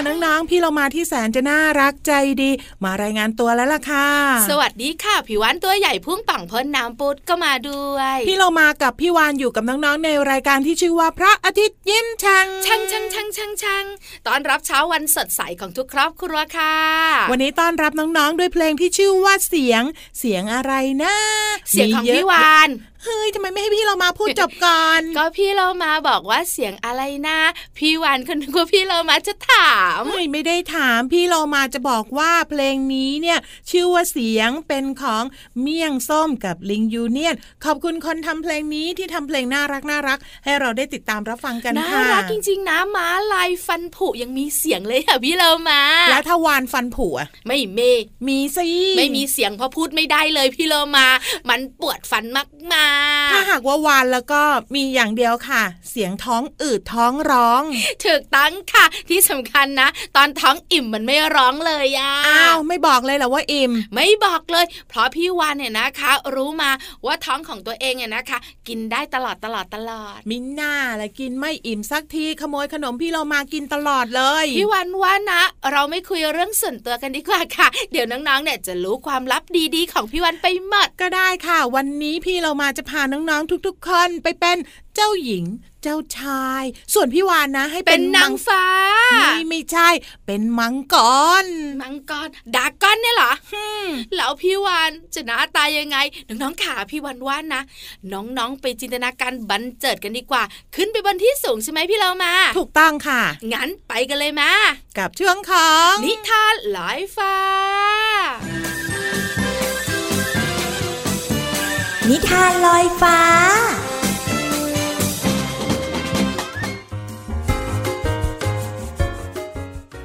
ค่ะน้องๆ พี่เรามาที่แสนจะน่ารักใจดี มารายงานตัวแล้วล่ะค่ะ สวัสดีค่ะผิววันตัวใหญ่พุ่งปังพ้นน้ำปุดก็มาด้วย พี่เรามากับพี่วานอยู่กับน้องๆในรายการที่ชื่อว่าพระอาทิตย์ยิ้มช่างช่างช่างช่างช่างช่างตอนรับเช้าวันสดใสของทุกครอบครัวค่ะ วันนี้ต้อนรับน้องๆด้วยเพลงที่ชื่อว่าเสียง เสียงอะไรนะ เสียงของมียะพี่วาน เฮ้ยทำไมไม่ให้พี่เรามาพูดจบก่อน ก็พี่เรามาบอกว่าเสียงอะไรนะ พี่วานคนนึกว่าพี่เรามาจะถามไม่ไม่ได้ถาม พี่เรามาจะบอกว่าเพลงนี้เนี่ย ชื่อว่าเสียงเป็นของเมี่ยงส้มกับลิงยูเนียนขอบคุณคนทำเพลงนี้ที่ทำเพลงน่ารักน่ารัก ให้เราได้ติดตามรับฟังกันน่าค่ะรักจริง ๆ นะม้าลายฟันผุยังมีเสียงเลยค่ะพี่เรามาแล้วถ้าวานฟันผุอะไม่เมมีสิไม่มีเสียงเพราะพูดไม่ได้เลยพี่เรามา มันปวดฟันมากถ้าหากว่าวานแล้วก็มีอย่างเดียวค่ะ เสียงท้องอืดท้องร้องๆถูกตั้งค่ะ ที่สำคัญนะ ตอนท้องอิ่มมันไม่ร้องเลยอะอ้าวไม่บอกเลยเหรอว่าอิ่ม ไม่บอกเลย เพราะพี่วานเนี่ยนะคะ รู้มาว่าท้องของตัวเองเนี่ยนะคะ กินได้ตลอดตลอดตลอด มิน่าละกินไม่อิ่มสักทีขโมยขนมพี่เรามากินตลอดเลยพี่วันว่านะ เราไม่คุยเรื่องส่วนตัวกันดีกว่าค่ะ เดี๋ยวน้องๆเนี่ยจะรู้ความลับดีๆ ของพี่วันไปหมดก็ได้ค่ะ วันนี้พี่เรามาจะจะพาน้องๆทุกๆคนไปเป็นเจ้าหญิงเจ้าชาย ส่วนพี่วานนะ ให้เป็นนางมัฟ้า ไม่ไม่ใช่ เป็นมังกร มังกร ดากก้อนเนี่ยเหรอแล้วพี่วานจะหน้าตายังไง น้องๆขาพี่วันว่านะ น้องๆไปจินตนาการบันเจิดกันดีกว่า ขึ้นไปบนที่สูงใช่ไหมพี่เรามา ถูกต้องค่ะ งั้นไปกันเลยมา กับช่วงของ นิทานลอยฟ้า นิทานลอยฟ้า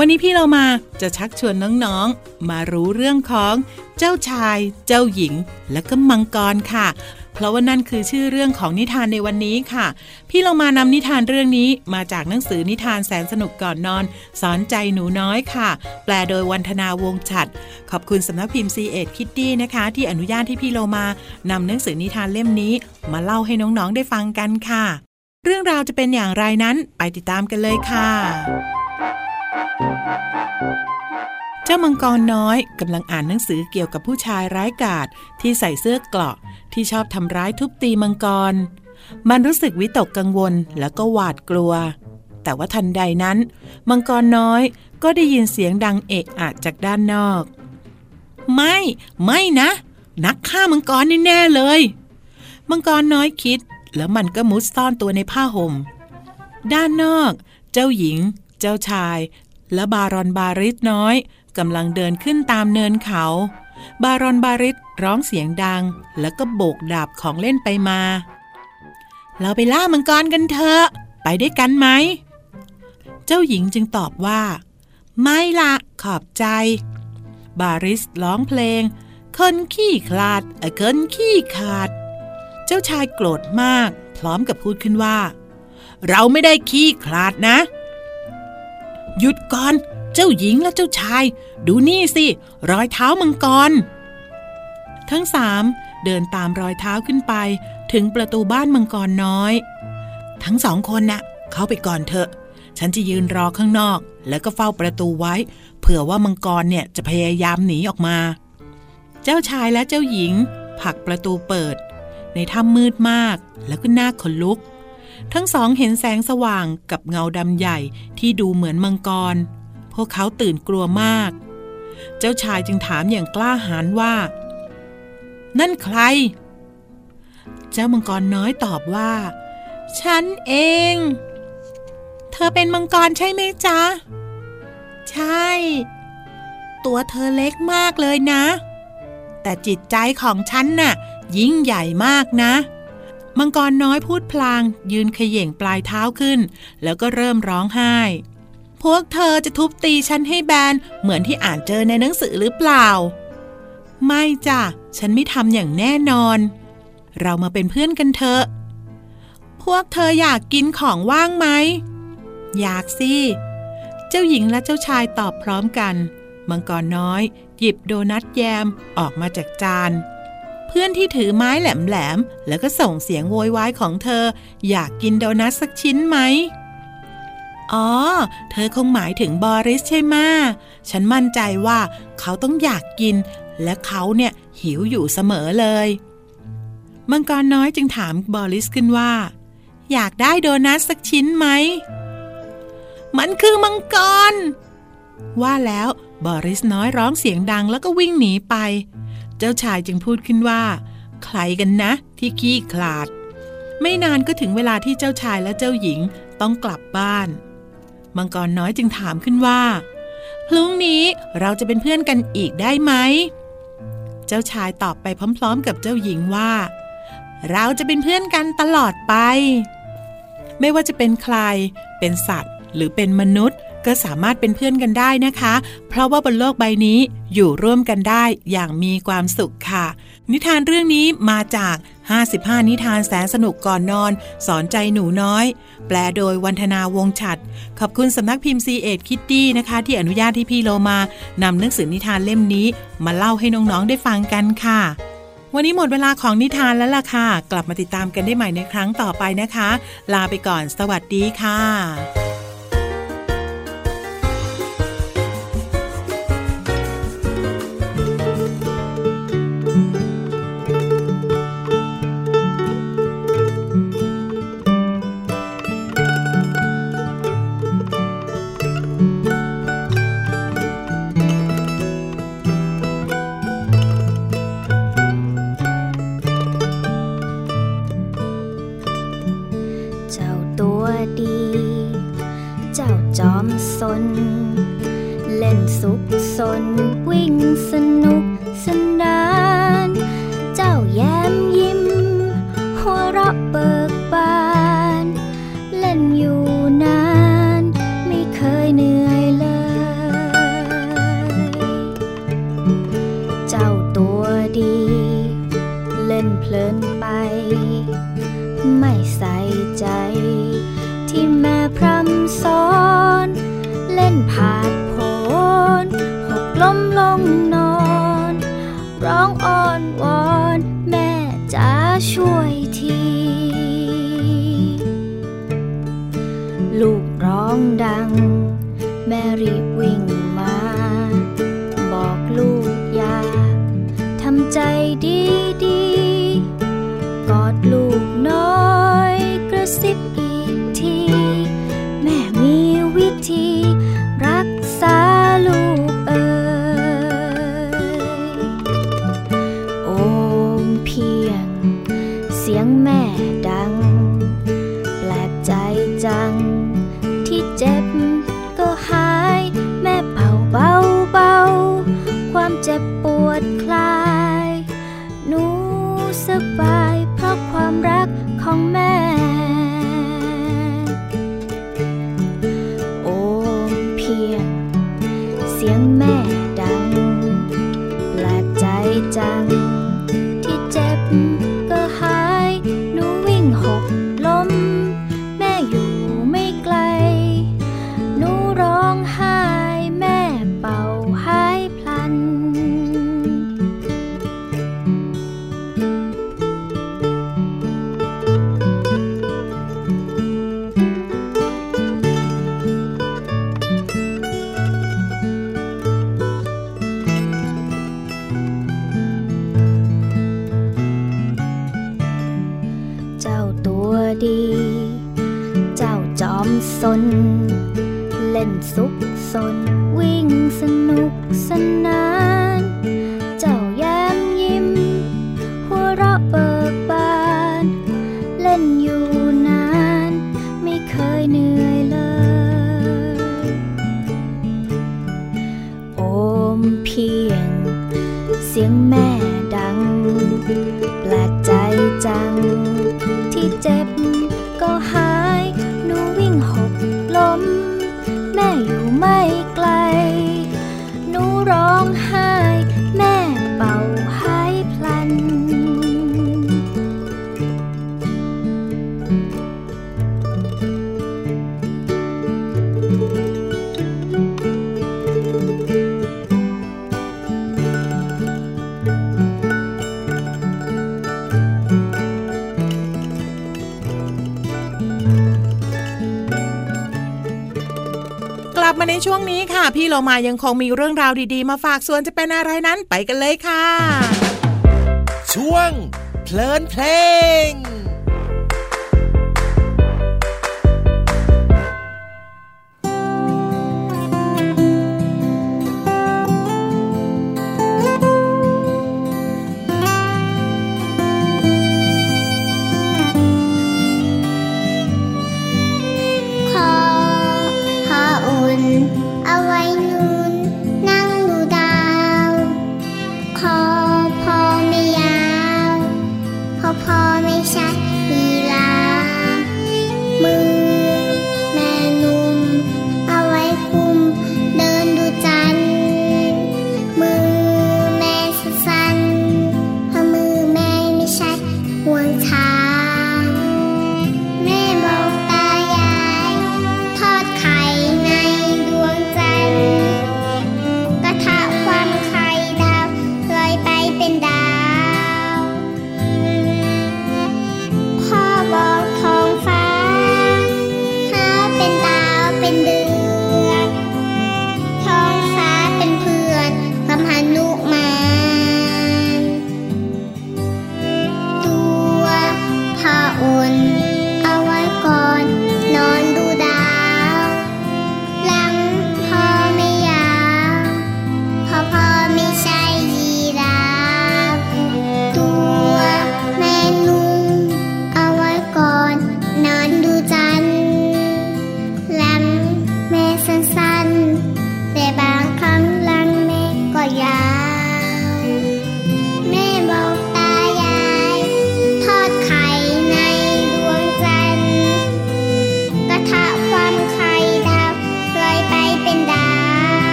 วันนี้พี่เรามาจะชักชวนน้องๆ มารู้เรื่องของเจ้าชาย เจ้าหญิง และก็มังกรค่ะ เพราะว่านั่นคือชื่อเรื่องของนิทานในวันนี้ค่ะ พี่เรามานำนิทานเรื่องนี้มาจากหนังสือนิทานแสนสนุกก่อนนอน สอนใจหนูน้อยค่ะ แปลโดยวันธนาวงศ์ฉัด ขอบคุณสำนักพิมพ์ C ีเอ็ดคิตตี้นะคะ ที่อนุญาตให้พี่เรามานำหนังสือนิทานเล่มนี้ มาเล่าให้น้องๆได้ฟังกันค่ะ เรื่องราวจะเป็นอย่างไรนั้นไปติดตามกันเลยค่ะ จ้ามังกรน้อยกำลังอ่านหนังสือเกี่ยวกับผู้ชายร้ายกาจที่ใส่เสื้อเกราะที่ชอบทำร้ายทุบตีมังกร มันรู้สึกวิตกกังวลแล้วก็หวาดกลัว แต่ว่าทันใดนั้น มังกรน้อยก็ได้ยินเสียงดังเอะอะจากด้านนอก ไม่ ไม่นะ นักฆ่ามังกรแน่ๆเลย มังกรน้อยคิด แล้วมันก็มุดซ่อนตัวในผ้าห่ม ด้านนอก เจ้าหญิง เจ้าชาย และบารอนบาริสน้อยกำลังเดินขึ้นตามเนินเขา บารอนบาริสร้องเสียงดัง แล้วก็โบกดาบของเล่นไปมา เราไปล่ามังกรกันเถอะไปได้วยกันไหม เจ้าหญิงจึงตอบว่า ไม่ละขอบใจ บาริสร้องเพลง คนขี้ขลาดเออคนขี้ขาด เจ้าชายโกรธมาก พร้อมกับพูดขึ้นว่า เราไม่ได้ขี้ขลาดนะ หยุดก่อน เจ้าหญิงและเจ้าชาย ดูนี่สิ รอยเท้ามังกร ทั้งสามเดินตามรอยเท้าขึ้นไป ถึงประตูบ้านมังกรน้อย ทั้งสองคนน่ะ เข้าไปก่อนเถอะ ฉันจะยืนรอข้างนอก แล้วก็เฝ้าประตูไว้ เผื่อว่ามังกรเนี่ยจะพยายามหนีออกมา เจ้าชายและเจ้าหญิงผลักประตูเปิด ในถ้ำมืดมากแล้วก็น่าขนลุก ทั้งสองเห็นแสงสว่างกับเงาดำใหญ่ที่ดูเหมือนมังกร พวกเขาตื่นกลัวมาก เจ้าชายจึงถามอย่างกล้าหาญว่า นั่นใคร เจ้ามังกรน้อยตอบว่า ฉันเอง เธอเป็นมังกรใช่ไหมจ๊ะ ใช่ ตัวเธอเล็กมากเลยนะ แต่จิตใจของฉันน่ะ ยิ่งใหญ่มากนะ มังกรน้อยพูดพลาง ยืนเขย่งปลายเท้าขึ้น แล้วก็เริ่มร้องไห้ พวกเธอจะทุบตีฉันให้แบน เหมือนที่อ่านเจอในหนังสือหรือเปล่า ไม่จ้ะ ฉันไม่ทำอย่างแน่นอน เรามาเป็นเพื่อนกันเถอะ พวกเธออยากกินของว่างไหม อยากสิ เจ้าหญิงและเจ้าชายตอบพร้อมกัน มังกรน้อย หยิบโดนัทแยมออกมาจากจาน เพื่อนที่ถือไม้แหลมๆแล้วก็ส่งเสียงโวยวายของเธอ อยากกินโดนัทสักชิ้นไหมอ๋อ เธอคงหมายถึงบอริสใช่ไหมฉันมั่นใจว่าเขาต้องอยากกิน และเขาเนี่ยหิวอยู่เสมอเลย มังกรน้อยจึงถามบอริสขึ้นว่า อยากได้โดนัทสักชิ้นไหม มันคือมังกร ว่าแล้วบอริสน้อยร้องเสียงดังแล้วก็วิ่งหนีไป เจ้าชายจึงพูดขึ้นว่า ใครกันนะ ที่ขี้ขลาด ไม่นานก็ถึงเวลาที่เจ้าชายและเจ้าหญิงต้องกลับบ้าน มังกรน้อยจึงถามขึ้นว่า พรุ่งนี้เราจะเป็นเพื่อนกันอีกได้ไหม เจ้าชายตอบไปพร้อม ๆ กับเจ้าหญิงว่า เราจะเป็นเพื่อนกันตลอดไป ไม่ว่าจะเป็นใคร เป็นสัตว์ หรือเป็นมนุษย์ ก็สามารถเป็นเพื่อนกันได้นะคะ เพราะว่าบนโลกใบนี้อยู่ร่วมกันได้อย่างมีความสุขค่ะ นิทานเรื่องนี้มาจาก 55 นิทานแสนสนุกก่อนนอน สอนใจหนูน้อย แปลโดยวันธนาวงฉัด ขอบคุณสำนักพิมพ์ C ีเอ็ดคิตตี้นะคะ ที่อนุญาตให้พี่โลมานำหนังสือนิทานเล่มนี้ มาเล่าให้น้องๆได้ฟังกันค่ะวันนี้หมดเวลาของนิทานแล้วล่ะค่ะ กลับมาติดตามกันได้ใหม่ในครั้งต่อไปนะคะ ลาไปก่อน สวัสดีค่ะ ลูกร้องดัง แม่รีบวิ่งมา บอกลูกยาทำใจดีดีกอดลูกน้อยกระซิบ จังที่เจ็บ พี่เรามายังคงมีเรื่องราวดีๆ มาฝากส่วนจะเป็นอะไรนั้นไปกันเลยค่ะ ช่วงเพลินเพลง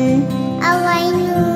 How I know.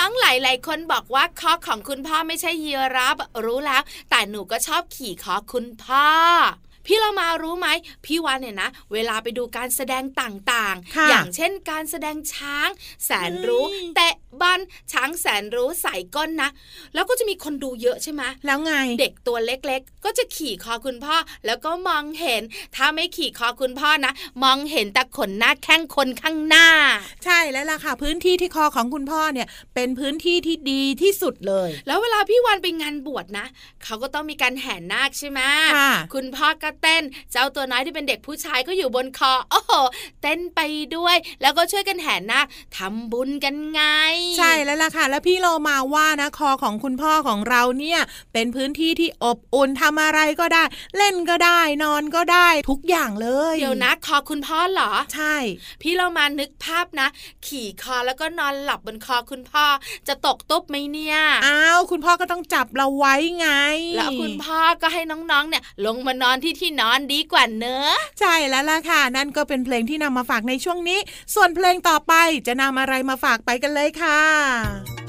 น้องๆหลายๆคนบอกว่าคอของคุณพ่อไม่ใช่ยีราฟรู้แล้ว แต่หนูก็ชอบขี่คอคุณพ่อพี่เรามารู้ไหมพี่วานเนี่ยนะ เวลาไปดูการแสดงต่างค่ะๆอย่างเช่นการแสดงช้าง แสนรู้อืมเตะบันช้างแสนรู้ใส่ก้นนะ แล้วก็จะมีคนดูเยอะใช่ไหมแล้วไง เด็กตัวเล็กๆ ก็จะขี่คอคุณพ่อ แล้วก็มองเห็น ถ้าไม่ขี่คอคุณพ่อนะ มองเห็นแต่ขนหน้าแข้งคนข้างหน้า ใช่แล้วล่ะค่ะ พื้นที่ที่คอของคุณพ่อเนี่ย เป็นพื้นที่ที่ดีที่สุดเลย แล้วเวลาพี่วันไปงานบวชนะ เขาก็ต้องมีการแห่นาคใช่ไหมค่ะคุณพ่อก็เต้น เจ้าตัวน้อยที่เป็นเด็กผู้ชายก็อยู่บนคอ โอ้โห เต้นไปด้วย แล้วก็ช่วยกันแห่นาคทำบุญกันไงใช่แล้วล่ะค่ะ แล้วพี่โลมาว่านะคอของคุณพ่อของเราเนี่ย เป็นพื้นที่ที่อบอุ่นทำอะไรก็ได้ เล่นก็ได้ นอนก็ได้ทุกอย่างเลย เดี๋ยวนะคอคุณพ่อเหรอ ใช่ พี่เรามานึกภาพนะ ขี่คอแล้วก็นอนหลับบนคอคุณพ่อจะตกตุ๊บไหมเนี่ยอ้าวคุณพ่อก็ต้องจับเราไว้ไง แล้วคุณพ่อก็ให้น้องๆเนี่ย ลงมานอนที่ที่นอนดีกว่าเนอะใช่แล้วล่ะค่ะ นั่นก็เป็นเพลงที่นำมาฝากในช่วงนี้ ส่วนเพลงต่อไปจะนำอะไรมาฝากไปกันเลยค่ะวั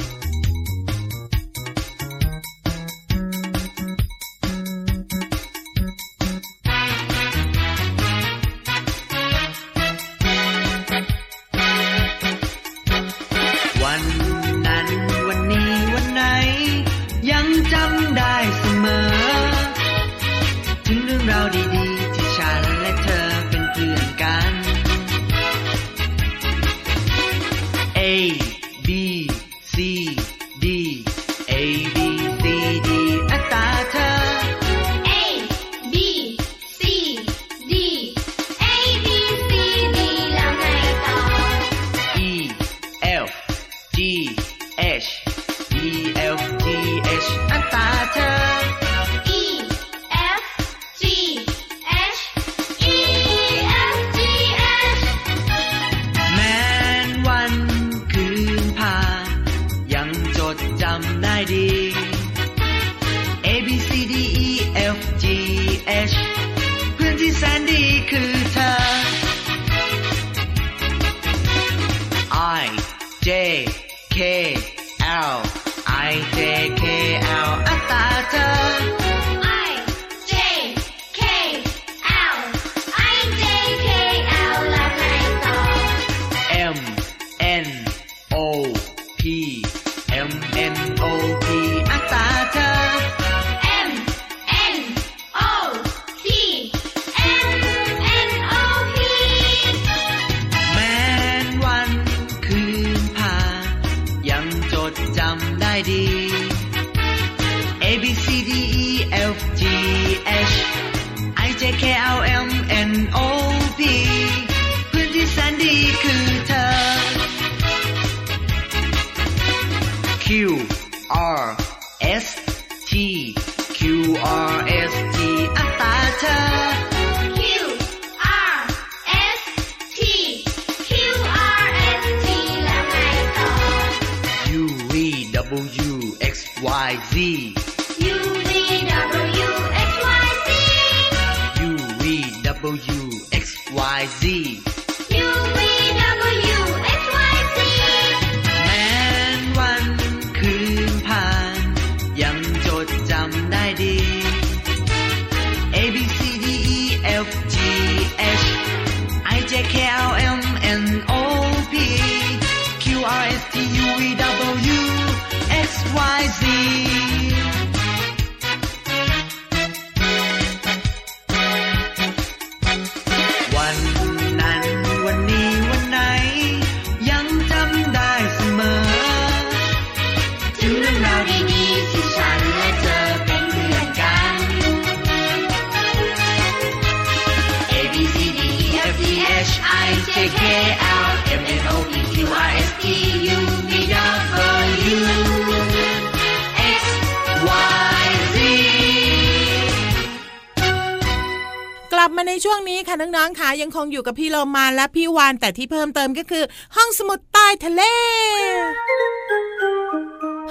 มาในช่วงนี้ค่ะน้องๆค่ะยังคงอยู่กับพี่โลมาและพี่วานแต่ที่เพิ่มเติมก็คือ ห้องสมุดใต้ทะเล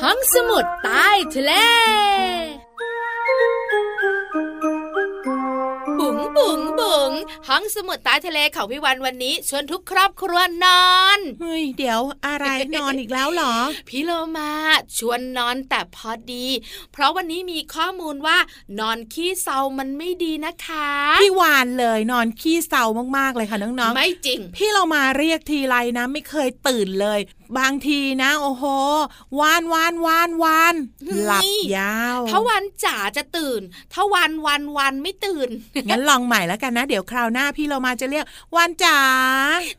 ห้องสมุดใต้ทะเล องสมุดใต้ทะเลของพี่วันวันนี้ชวนทุกครอบครัวนอนเฮ้ยเดี๋ยวอะไรนอนอีกแล้วเหรอ พี่โลมาชวนนอนแต่พอดี เพราะวันนี้มีข้อมูลว่านอนขี้เซามันไม่ดีนะคะ พี่วานเลยนอนขี้เศร้ามากๆเลยค่ะน้องๆไม่จริง พี่เรามาเรียกทีไรนะ ไม่เคยตื่นเลย บางทีนะโอ้โหวานวานวานวานเฮ้ยหลับยาวถ้าวันจ๋าจะตื่น ถ้าวันวันวันไม่ตื่น งั้นลองใหม่แล้วกันนะ เดี๋ยวคราวหน้าพี่เรามาจะเรียกวานจ๋า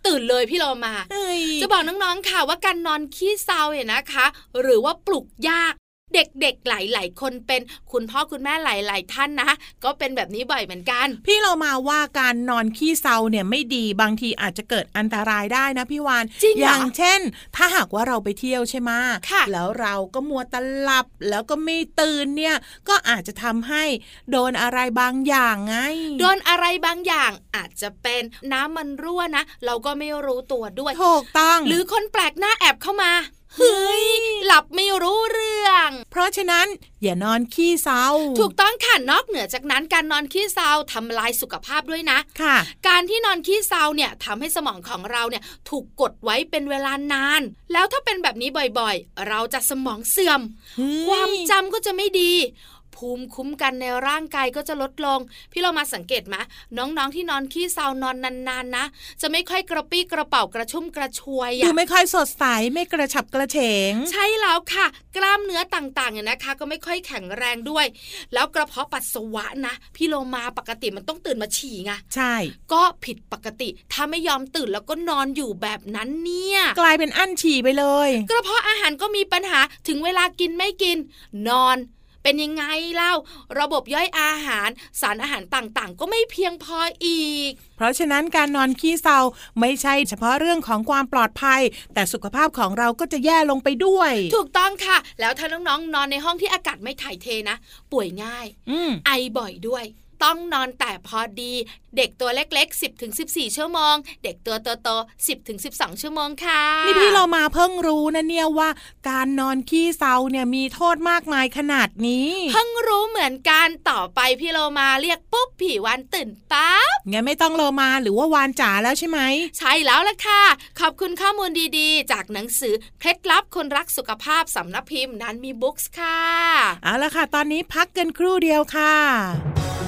ตื่นเลยพี่โลมาเฮ้ยจะบอกน้องๆค่ะว่าการนอนขี้เศร้าเนี่ยนะคะ หรือว่าปลุกยาก เด็กๆหลายๆ คนเป็นคุณพ่อคุณแม่หลายๆ ท่านนะ ก็เป็นแบบนี้บ่อยเหมือนกัน พี่เรามาว่าการนอนขี้เศร้าเนี่ยไม่ดีบางทีอาจจะเกิดอันตรายได้นะพี่วานจริงเหรออย่างเช่น ถ้าหากว่าเราไปเที่ยวใช่ไหมค่ะแล้วเราก็มัวแตหลับแล้วก็ไม่ตื่นเนี่ยก็อาจจะทำให้โดนอะไรบางอย่างไง โดนอะไรบางอย่างอาจจะเป็นน้ำมันรั่วนะ เราก็ไม่รู้ตัวด้วยถูกต้องหรือคนแปลกหน้าแอบเข้ามา เฮ้ย หลับไม่รู้เรื่อง เพราะฉะนั้นอย่านอนขี้เศร้า ถูกต้องค่ะนอกเหนือจากนั้นการนอนขี้เศร้าทำลายสุขภาพด้วยนะค่ะ การที่นอนขี้เศร้าเนี่ยทำให้สมองของเราเนี่ยถูกกดไว้เป็นเวลานาน แล้วถ้าเป็นแบบนี้บ่อยๆ เราจะสมองเสื่อมเฮ้ยความจำก็จะไม่ดี ภูมิคุ้มกันในร่างกายก็จะลดลง พี่เรามาสังเกตไหมน้องๆที่นอนขี้เศร้านอนนานๆนะ จะไม่ค่อยกระปี้กระเป๋ากระชุ่มกระชวยดูอะไม่ค่อยสดใสไม่กระฉับกระเฉง ใช่แล้วค่ะ กล้ามเนื้อต่างๆเนี่ยนะคะ ก็ไม่ค่อยแข็งแรงด้วย แล้วกระเพาะปัสสาวะนะพี่โลมาปกติมันต้องตื่นมาฉี่ไงใช่ ก็ผิดปกติถ้าไม่ยอมตื่นแล้วก็นอนอยู่แบบนั้นเนี่ย กลายเป็นอั้นฉี่ไปเลย กระเพาะอาหารก็มีปัญหาถึงเวลากินไม่กิน นอน เป็นยังไงเล่าระบบย่อยอาหาร สารอาหารต่างๆ ก็ไม่เพียงพออีก เพราะฉะนั้นการนอนขี้เศร้าไม่ใช่เฉพาะเรื่องของความปลอดภัย แต่สุขภาพของเราก็จะแย่ลงไปด้วย ถูกต้องค่ะ แล้วถ้าน้องๆนอนในห้องที่อากาศไม่ถ่ายเทนะ ป่วยง่ายอืมไอบ่อยด้วย ต้องนอนแต่พอดี เด็กตัวเล็กๆ 10ถึง14 ชั่วโมง เด็กตัวโตๆ10ถึง12 ชั่วโมงค่ะ นี่พี่เรามาเพิ่งรู้นะเนี่ยว่า การนอนขี้เศร้าเนี่ยมีโทษมากมายขนาดนี้ เพิ่งรู้เหมือนกันต่อไปพี่โลมาเรียกปุ๊บผีวันตื่นปั๊บงั้นไม่ต้องโลมาหรือว่าวานจ๋าแล้วใช่ไหม ใช่แล้วล่ะค่ะ ขอบคุณข้อมูลดีๆ จากหนังสือเคล็ดลับคนรักสุขภาพสำนักพิมพ์นั้นมีบุ๊กส์ค่ะ เอาละค่ะ ตอนนี้พักกันครู่เดียวค่ะตาวิเศษตาวิเศษอะอะอะ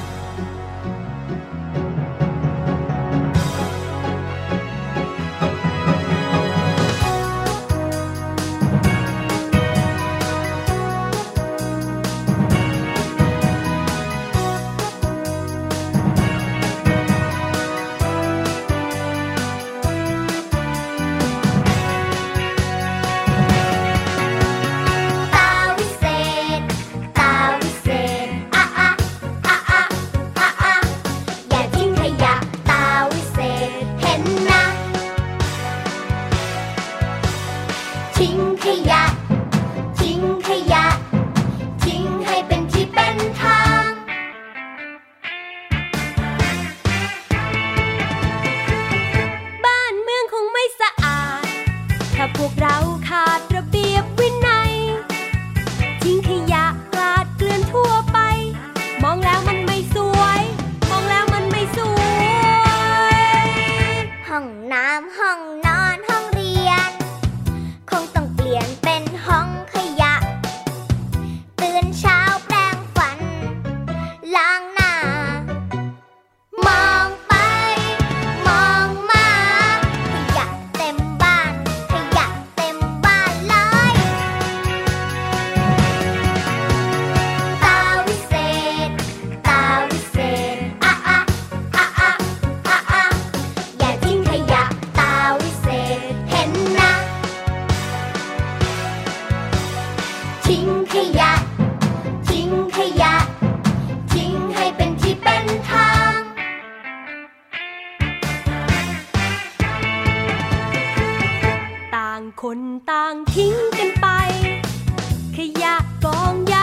ทิ้งขยะ ทิ้งขยะ ทิ้งให้เป็นที่เป็นทาง ต่างคนต่างทิ้งกันไป ขยะกองใหญ่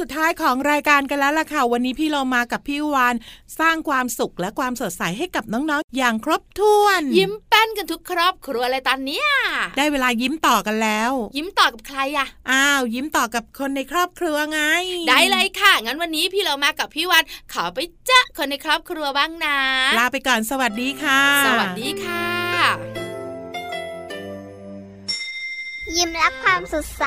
สุดท้ายของรายการกันแล้วล่ะค่ะ วันนี้พี่เรามากับพี่วาน สร้างความสุขและความสดใสให้กับน้องๆอย่างครบถ้วน ยิ้มแป้นกันทุกครอบครัวเลยตอนเนี้ยได้เวลายิ้มต่อกันแล้ว ยิ้มต่อกับใครอะอ้าว ยิ้มต่อกับคนในครอบครัวไง ได้เลยค่ะ งั้นวันนี้พี่เรามากับพี่วันขอไปเจ้าคนในครอบครัวบ้างนะลาไปก่อนสวัสดีค่ะ สวัสดีค่ะ ยิ้มรับความสดใส